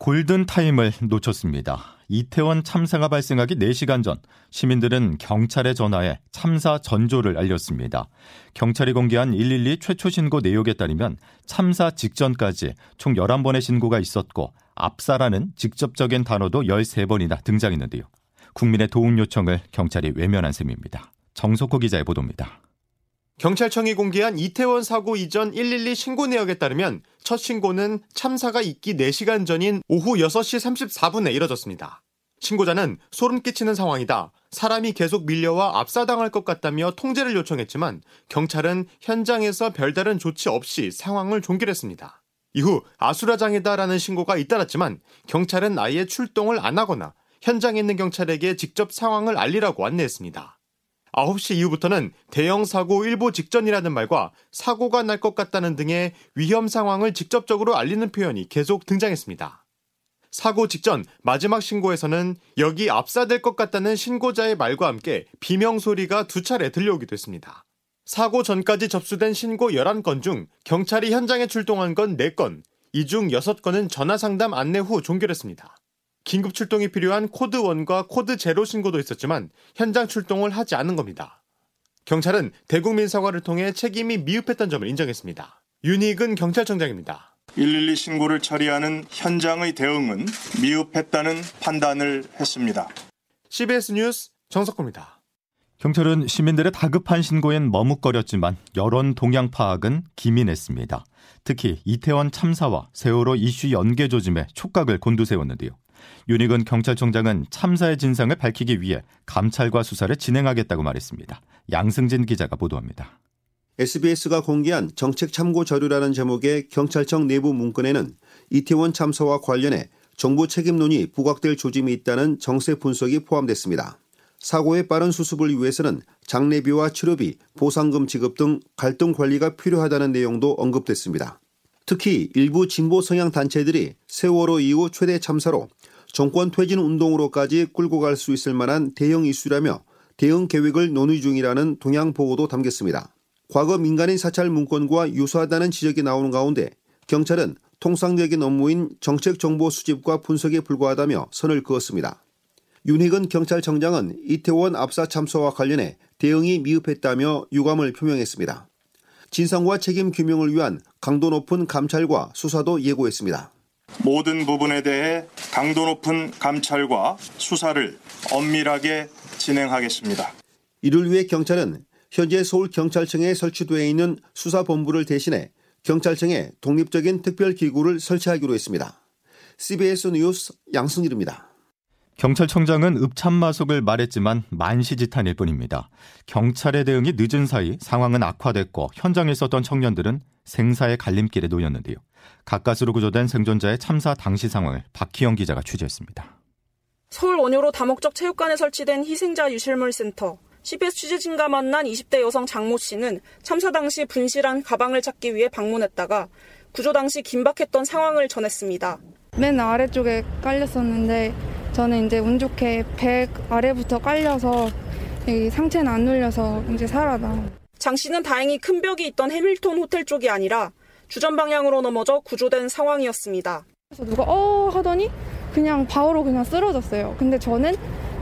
골든 타임을 놓쳤습니다. 이태원 참사가 발생하기 4시간 전 시민들은 경찰에 전화해 참사 전조를 알렸습니다. 경찰이 공개한 112 최초 신고 내용에 따르면 참사 직전까지 총 11번의 신고가 있었고 압사라는 직접적인 단어도 13번이나 등장했는데요. 국민의 도움 요청을 경찰이 외면한 셈입니다. 정석호 기자의 보도입니다. 경찰청이 공개한 이태원 사고 이전 112 신고 내역에 따르면 첫 신고는 참사가 있기 4시간 전인 오후 6시 34분에 이뤄졌습니다. 신고자는 소름 끼치는 상황이다. 사람이 계속 밀려와 압사당할 것 같다며 통제를 요청했지만 경찰은 현장에서 별다른 조치 없이 상황을 종결했습니다. 이후 아수라장이다라는 신고가 잇따랐지만 경찰은 아예 출동을 안 하거나 현장에 있는 경찰에게 직접 상황을 알리라고 안내했습니다. 9시 이후부터는 대형 사고 일보 직전이라는 말과 사고가 날 것 같다는 등의 위험 상황을 직접적으로 알리는 표현이 계속 등장했습니다. 사고 직전 마지막 신고에서는 여기 압사될 것 같다는 신고자의 말과 함께 비명 소리가 두 차례 들려오기도 했습니다. 사고 전까지 접수된 신고 11건 중 경찰이 현장에 출동한 건 4건, 이 중 6건은 전화 상담 안내 후 종결했습니다. 긴급 출동이 필요한 코드 1과 코드 제로 신고도 있었지만 현장 출동을 하지 않은 겁니다. 경찰은 대국민 사과를 통해 책임이 미흡했던 점을 인정했습니다. 윤희근 경찰청장입니다. 112 신고를 처리하는 현장의 대응은 미흡했다는 판단을 했습니다. CBS 뉴스 정석호입니다. 경찰은 시민들의 다급한 신고엔 머뭇거렸지만 여론 동향 파악은 기민했습니다. 특히 이태원 참사와 세월호 이슈 연계 조짐에 촉각을 곤두세웠는데요. 윤희근 경찰청장은 참사의 진상을 밝히기 위해 감찰과 수사를 진행하겠다고 말했습니다. 양승진 기자가 보도합니다. SBS가 공개한 정책 참고 자료라는 제목의 경찰청 내부 문건에는 이태원 참사와 관련해 정부 책임론이 부각될 조짐이 있다는 정세 분석이 포함됐습니다. 사고의 빠른 수습을 위해서는 장례비와 치료비, 보상금 지급 등 갈등 관리가 필요하다는 내용도 언급됐습니다. 특히 일부 진보 성향 단체들이 세월호 이후 최대 참사로 정권 퇴진 운동으로까지 끌고 갈 수 있을 만한 대형 이슈라며 대응 계획을 논의 중이라는 동향 보고도 담겼습니다. 과거 민간인 사찰 문건과 유사하다는 지적이 나오는 가운데 경찰은 통상적인 업무인 정책 정보 수집과 분석에 불과하다며 선을 그었습니다. 윤희근 경찰청장은 이태원 압사 참사와 관련해 대응이 미흡했다며 유감을 표명했습니다. 진상과 책임 규명을 위한 강도 높은 감찰과 수사도 예고했습니다. 모든 부분에 대해 강도 높은 감찰과 수사를 엄밀하게 진행하겠습니다. 이를 위해 경찰은 현재 서울경찰청에 설치되어 있는 수사본부를 대신해 경찰청에 독립적인 특별기구를 설치하기로 했습니다. CBS 뉴스 양승일입니다. 경찰청장은 읍참마속을 말했지만 만시지탄일 뿐입니다. 경찰의 대응이 늦은 사이 상황은 악화됐고 현장에 있었던 청년들은 생사의 갈림길에 놓였는데요. 가까스로 구조된 생존자의 참사 당시 상황을 박희영 기자가 취재했습니다. 서울 원효로 다목적 체육관에 설치된 희생자 유실물 센터. CBS 취재진과 만난 20대 여성 장모 씨는 참사 당시 분실한 가방을 찾기 위해 방문했다가 구조 당시 긴박했던 상황을 전했습니다. 맨 아래쪽에 깔렸었는데 저는 이제 운 좋게 백 아래부터 깔려서 상체는 안 눌려서 이제 살아나. 장 씨는 다행히 큰 벽이 있던 해밀턴 호텔 쪽이 아니라 주전 방향으로 넘어져 구조된 상황이었습니다. 그래서 누가 어 하더니 그냥 바로 그냥 쓰러졌어요. 근데 저는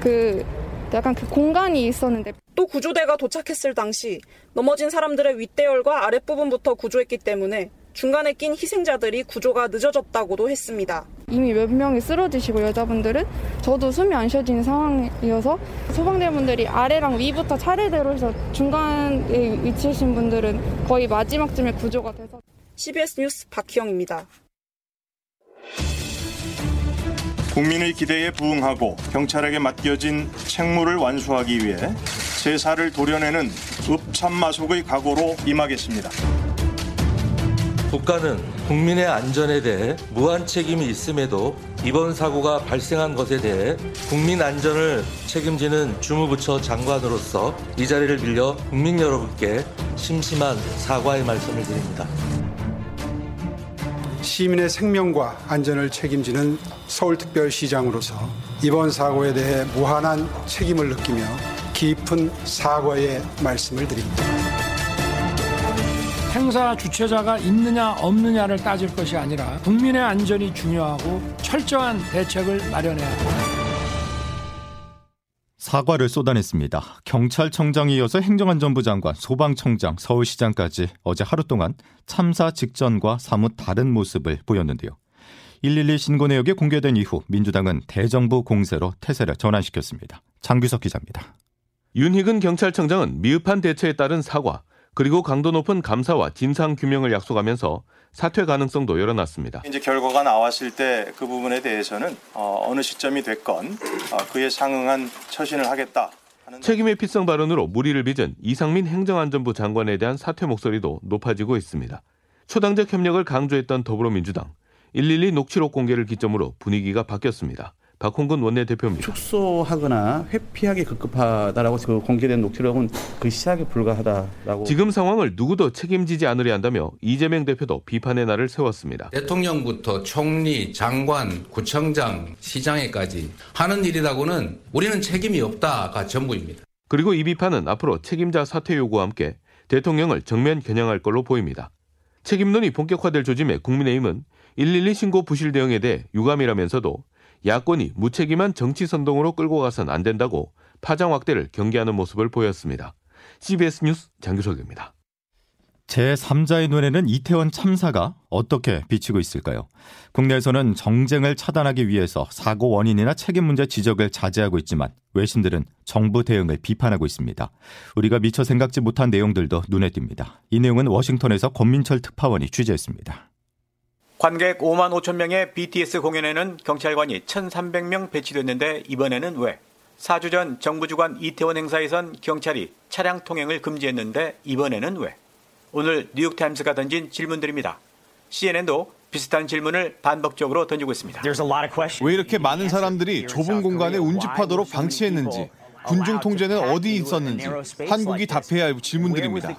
그 약간 그 공간이 있었는데 또 구조대가 도착했을 당시 넘어진 사람들의 윗대열과 아랫부분부터 구조했기 때문에 중간에 낀 희생자들이 구조가 늦어졌다고도 했습니다. 이미 몇 명이 쓰러지시고 여자분들은 저도 숨이 안 쉬어지는 상황이어서 소방대분들이 아래랑 위부터 차례대로 해서 중간에 위치하신 분들은 거의 마지막쯤에 구조가 돼서 CBS 뉴스 박희영입니다. 국민의 기대에 부응하고 경찰에게 맡겨진 책무를 완수하기 위해 제사를 도려내는 읍참마속의 각오로 임하겠습니다. 국가는 국민의 안전에 대해 무한 책임이 있음에도 이번 사고가 발생한 것에 대해 국민 안전을 책임지는 주무부처 장관으로서 이 자리를 빌려 국민 여러분께 심심한 사과의 말씀을 드립니다. 시민의 생명과 안전을 책임지는 서울특별시장으로서 이번 사고에 대해 무한한 책임을 느끼며 깊은 사과의 말씀을 드립니다. 행사 주최자가 있느냐 없느냐를 따질 것이 아니라 국민의 안전이 중요하고 철저한 대책을 마련해야 합니다. 사과를 쏟아냈습니다. 경찰청장이 이어서 행정안전부 장관, 소방청장, 서울시장까지 어제 하루 동안 참사 직전과 사뭇 다른 모습을 보였는데요. 112 신고 내역이 공개된 이후 민주당은 대정부 공세로 태세를 전환시켰습니다. 장규석 기자입니다. 윤희근 경찰청장은 미흡한 대처에 따른 사과, 그리고 강도 높은 감사와 진상 규명을 약속하면서 사퇴 가능성도 열어놨습니다. 이제 결과가 나왔을 때 그 부분에 대해서는 어, 느 시점이 됐건 어, 그에 상응한 처신을 하겠다. 책임의 필성 발언으로 무리를 빚은 이상민 행정안전부 장관에 대한 사퇴 목소리도 높아지고 있습니다. 초당적 협력을 강조했던 더불어민주당 112 녹취록 공개를 기점으로 분위기가 바뀌었습니다. 박홍근 원내대표입니다. 축소하거나 회피하기 급급하다라고 그 공개된 녹취록은 그 시작에 불과하다라고. 지금 상황을 누구도 책임지지 않으려 한다며 이재명 대표도 비판의 날을 세웠습니다. 대통령부터 총리, 장관, 구청장, 시장에까지 하는 일이라고는 우리는 책임이 없다가 전부입니다. 그리고 이 비판은 앞으로 책임자 사퇴 요구와 함께 대통령을 정면 겨냥할 걸로 보입니다. 책임론이 본격화될 조짐에 국민의힘은 112 신고 부실 대응에 대해 유감이라면서도 야권이 무책임한 정치 선동으로 끌고 가선 안 된다고 파장 확대를 경계하는 모습을 보였습니다. CBS 뉴스 장규석입니다. 제3자의 눈에는 이태원 참사가 어떻게 비치고 있을까요? 국내에서는 정쟁을 차단하기 위해서 사고 원인이나 책임 문제 지적을 자제하고 있지만 외신들은 정부 대응을 비판하고 있습니다. 우리가 미처 생각지 못한 내용들도 눈에 띕니다. 이 내용은 워싱턴에서 권민철 특파원이 취재했습니다. 관객 5만 5천 명의 BTS 공연에는 경찰관이 1,300명 배치됐는데 이번에는 왜? 4주 전 정부 주관 이태원 행사에선 경찰이 차량 통행을 금지했는데 이번에는 왜? 오늘 뉴욕타임스가 던진 질문들입니다. CNN도 비슷한 질문을 반복적으로 던지고 있습니다. 왜 이렇게 많은 사람들이 좁은 공간에 운집하도록 방치했는지, 군중 통제는 어디 있었는지 한국이 답해야 할 질문들입니다.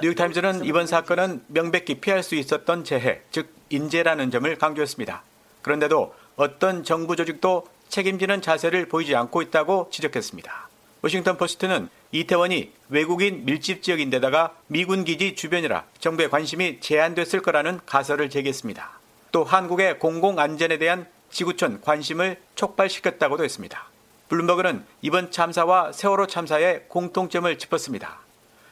뉴욕타임즈는 이번 사건은 명백히 피할 수 있었던 재해, 즉 인재라는 점을 강조했습니다. 그런데도 어떤 정부 조직도 책임지는 자세를 보이지 않고 있다고 지적했습니다. 워싱턴 포스트는 이태원이 외국인 밀집 지역인데다가 미군 기지 주변이라 정부의 관심이 제한됐을 거라는 가설을 제기했습니다. 또 한국의 공공 안전에 대한 지구촌 관심을 촉발시켰다고도 했습니다. 블룸버그는 이번 참사와 세월호 참사의 공통점을 짚었습니다.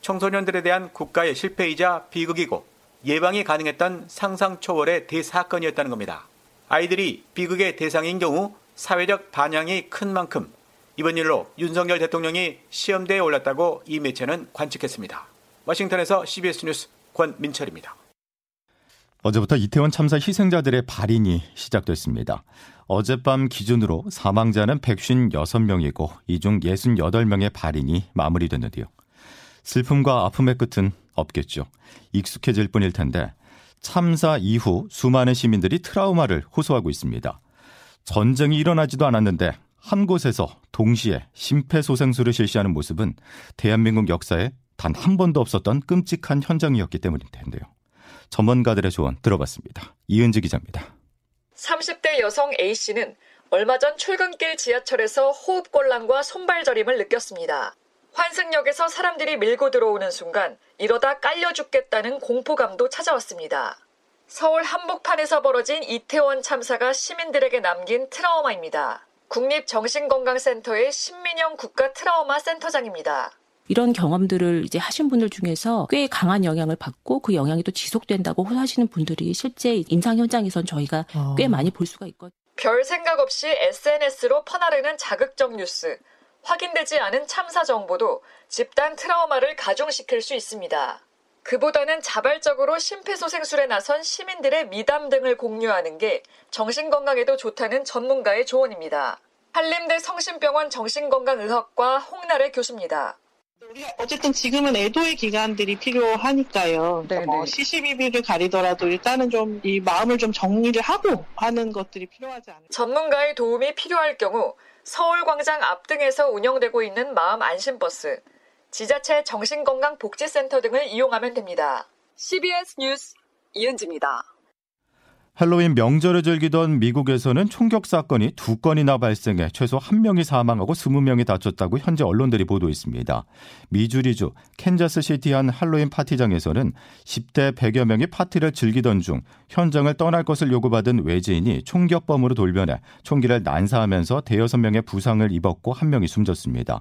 청소년들에 대한 국가의 실패이자 비극이고 예방이 가능했던 상상 초월의 대사건이었다는 겁니다. 아이들이 비극의 대상인 경우 사회적 반향이 큰 만큼 이번 일로 윤석열 대통령이 시험대에 올랐다고 이 매체는 관측했습니다. 워싱턴에서 CBS 뉴스 권민철입니다. 어제부터 이태원 참사 희생자들의 발인이 시작됐습니다. 어젯밤 기준으로 사망자는 156명이고 이 중 68명의 발인이 마무리됐는데요. 슬픔과 아픔의 끝은 없겠죠. 익숙해질 뿐일 텐데 참사 이후 수많은 시민들이 트라우마를 호소하고 있습니다. 전쟁이 일어나지도 않았는데 한 곳에서 동시에 심폐소생술을 실시하는 모습은 대한민국 역사에 단 한 번도 없었던 끔찍한 현장이었기 때문일 텐데요. 전문가들의 조언 들어봤습니다. 이은지 기자입니다. 30대 여성 A씨는 얼마 전 출근길 지하철에서 호흡곤란과 손발저림을 느꼈습니다. 환승역에서 사람들이 밀고 들어오는 순간 이러다 깔려 죽겠다는 공포감도 찾아왔습니다. 서울 한복판에서 벌어진 이태원 참사가 시민들에게 남긴 트라우마입니다. 국립정신건강센터의 신민영 국가 트라우마 센터장입니다. 이런 경험들을 이제 하신 분들 중에서 꽤 강한 영향을 받고 그 영향이 또 지속된다고 호소하시는 분들이 실제 임상 현장에선 저희가 어. 꽤 많이 볼 수가 있거든요. 별 생각 없이 SNS로 퍼나르는 자극적 뉴스, 확인되지 않은 참사 정보도 집단 트라우마를 가중시킬 수 있습니다. 그보다는 자발적으로 심폐소생술에 나선 시민들의 미담 등을 공유하는 게 정신건강에도 좋다는 전문가의 조언입니다. 한림대 성심병원 정신건강의학과 홍나래 교수입니다. 우리가 어쨌든 지금은 애도의 기간들이 필요하니까요. 뭐 시시비비를 가리더라도 일단은 좀 이 마음을 좀 정리를 하고 하는 것들이 필요하지 않을까. 전문가의 도움이 필요할 경우 서울광장 앞 등에서 운영되고 있는 마음 안심버스, 지자체 정신건강복지센터 등을 이용하면 됩니다. CBS 뉴스 이은지입니다. 할로윈 명절을 즐기던 미국에서는 총격 사건이 두 건이나 발생해 최소 한 명이 사망하고 20명이 다쳤다고 현지 언론들이 보도했습니다. 미주리주 캔자스 시티 한 할로윈 파티장에서는 10대 100여 명이 파티를 즐기던 중 현장을 떠날 것을 요구받은 외지인이 총격범으로 돌변해 총기를 난사하면서 대여섯 명의 부상을 입었고 한 명이 숨졌습니다.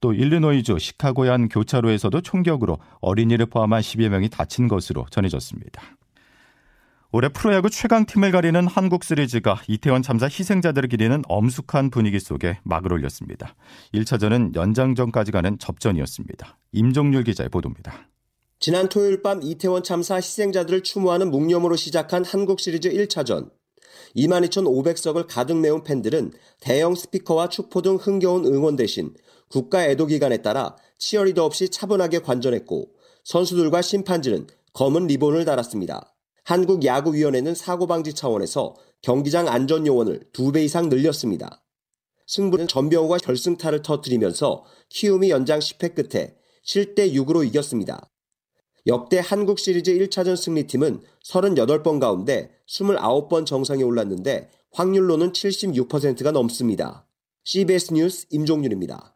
또 일리노이주 시카고의 한 교차로에서도 총격으로 어린이를 포함한 10여 명이 다친 것으로 전해졌습니다. 올해 프로야구 최강팀을 가리는 한국 시리즈가 이태원 참사 희생자들을 기리는 엄숙한 분위기 속에 막을 올렸습니다. 1차전은 연장전까지 가는 접전이었습니다. 임종률 기자의 보도입니다. 지난 토요일 밤 이태원 참사 희생자들을 추모하는 묵념으로 시작한 한국 시리즈 1차전. 22,500석을 가득 메운 팬들은 대형 스피커와 축포 등 흥겨운 응원 대신 국가 애도 기간에 따라 치어리더 없이 차분하게 관전했고 선수들과 심판진은 검은 리본을 달았습니다. 한국야구위원회는 사고방지 차원에서 경기장 안전요원을 2배 이상 늘렸습니다. 승부는 전병우가 결승타를 터뜨리면서 키움이 연장 10회 끝에 7대 6으로 이겼습니다. 역대 한국 시리즈 1차전 승리팀은 38번 가운데 29번 정상에 올랐는데 확률로는 76%가 넘습니다. CBS 뉴스 임종률입니다.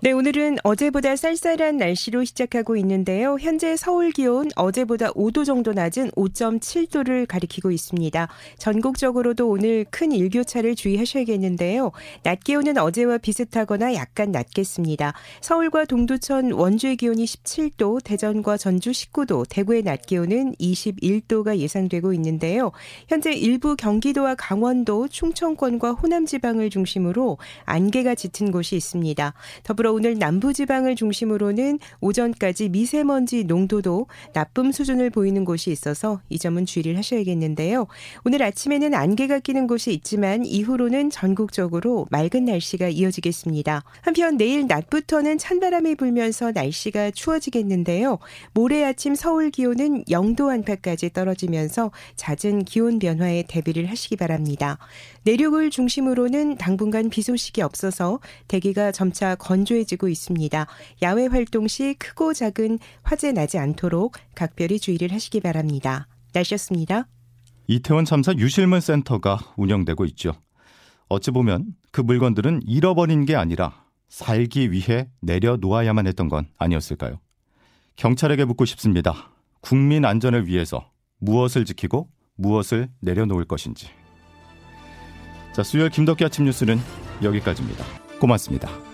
네, 오늘은 어제보다 쌀쌀한 날씨로 시작하고 있는데요. 현재 서울 기온 어제보다 5도 정도 낮은 5.7도를 가리키고 있습니다. 전국적으로도 오늘 큰 일교차를 주의하셔야겠는데요. 낮 기온은 어제와 비슷하거나 약간 낮겠습니다. 서울과 동두천, 원주의 기온이 17도, 대전과 전주 19도, 대구의 낮 기온은 21도가 예상되고 있는데요. 현재 일부 경기도와 강원도, 충청권과 호남 지방을 중심으로 안개가 짙은 곳이 있습니다. 더불어 오늘 남부지방을 중심으로는 오전까지 미세먼지 농도도 나쁨 수준을 보이는 곳이 있어서 이 점은 주의를 하셔야겠는데요. 오늘 아침에는 안개가 끼는 곳이 있지만 이후로는 전국적으로 맑은 날씨가 이어지겠습니다. 한편 내일 낮부터는 찬바람이 불면서 날씨가 추워지겠는데요. 모레 아침 서울 기온은 0도 안팎까지 떨어지면서 잦은 기온 변화에 대비를 하시기 바랍니다. 내륙을 중심으로는 당분간 비 소식이 없어서 대기가 점차 건조 해지고 있습니다. 야외 활동 시 크고 작은 화재 나지 않도록 각별히 주의를 하시기 바랍니다. 날씨였습니다. 이태원 참사 유실물 센터가 운영되고 있죠. 어찌 보면 그 물건들은 잃어버린 게 아니라 살기 위해 내려놓아야만 했던 건 아니었을까요? 경찰에게 묻고 싶습니다. 국민 안전을 위해서 무엇을 지키고 무엇을 내려놓을 것인지. 자, 수요일 김덕기 아침 뉴스는 여기까지입니다. 고맙습니다.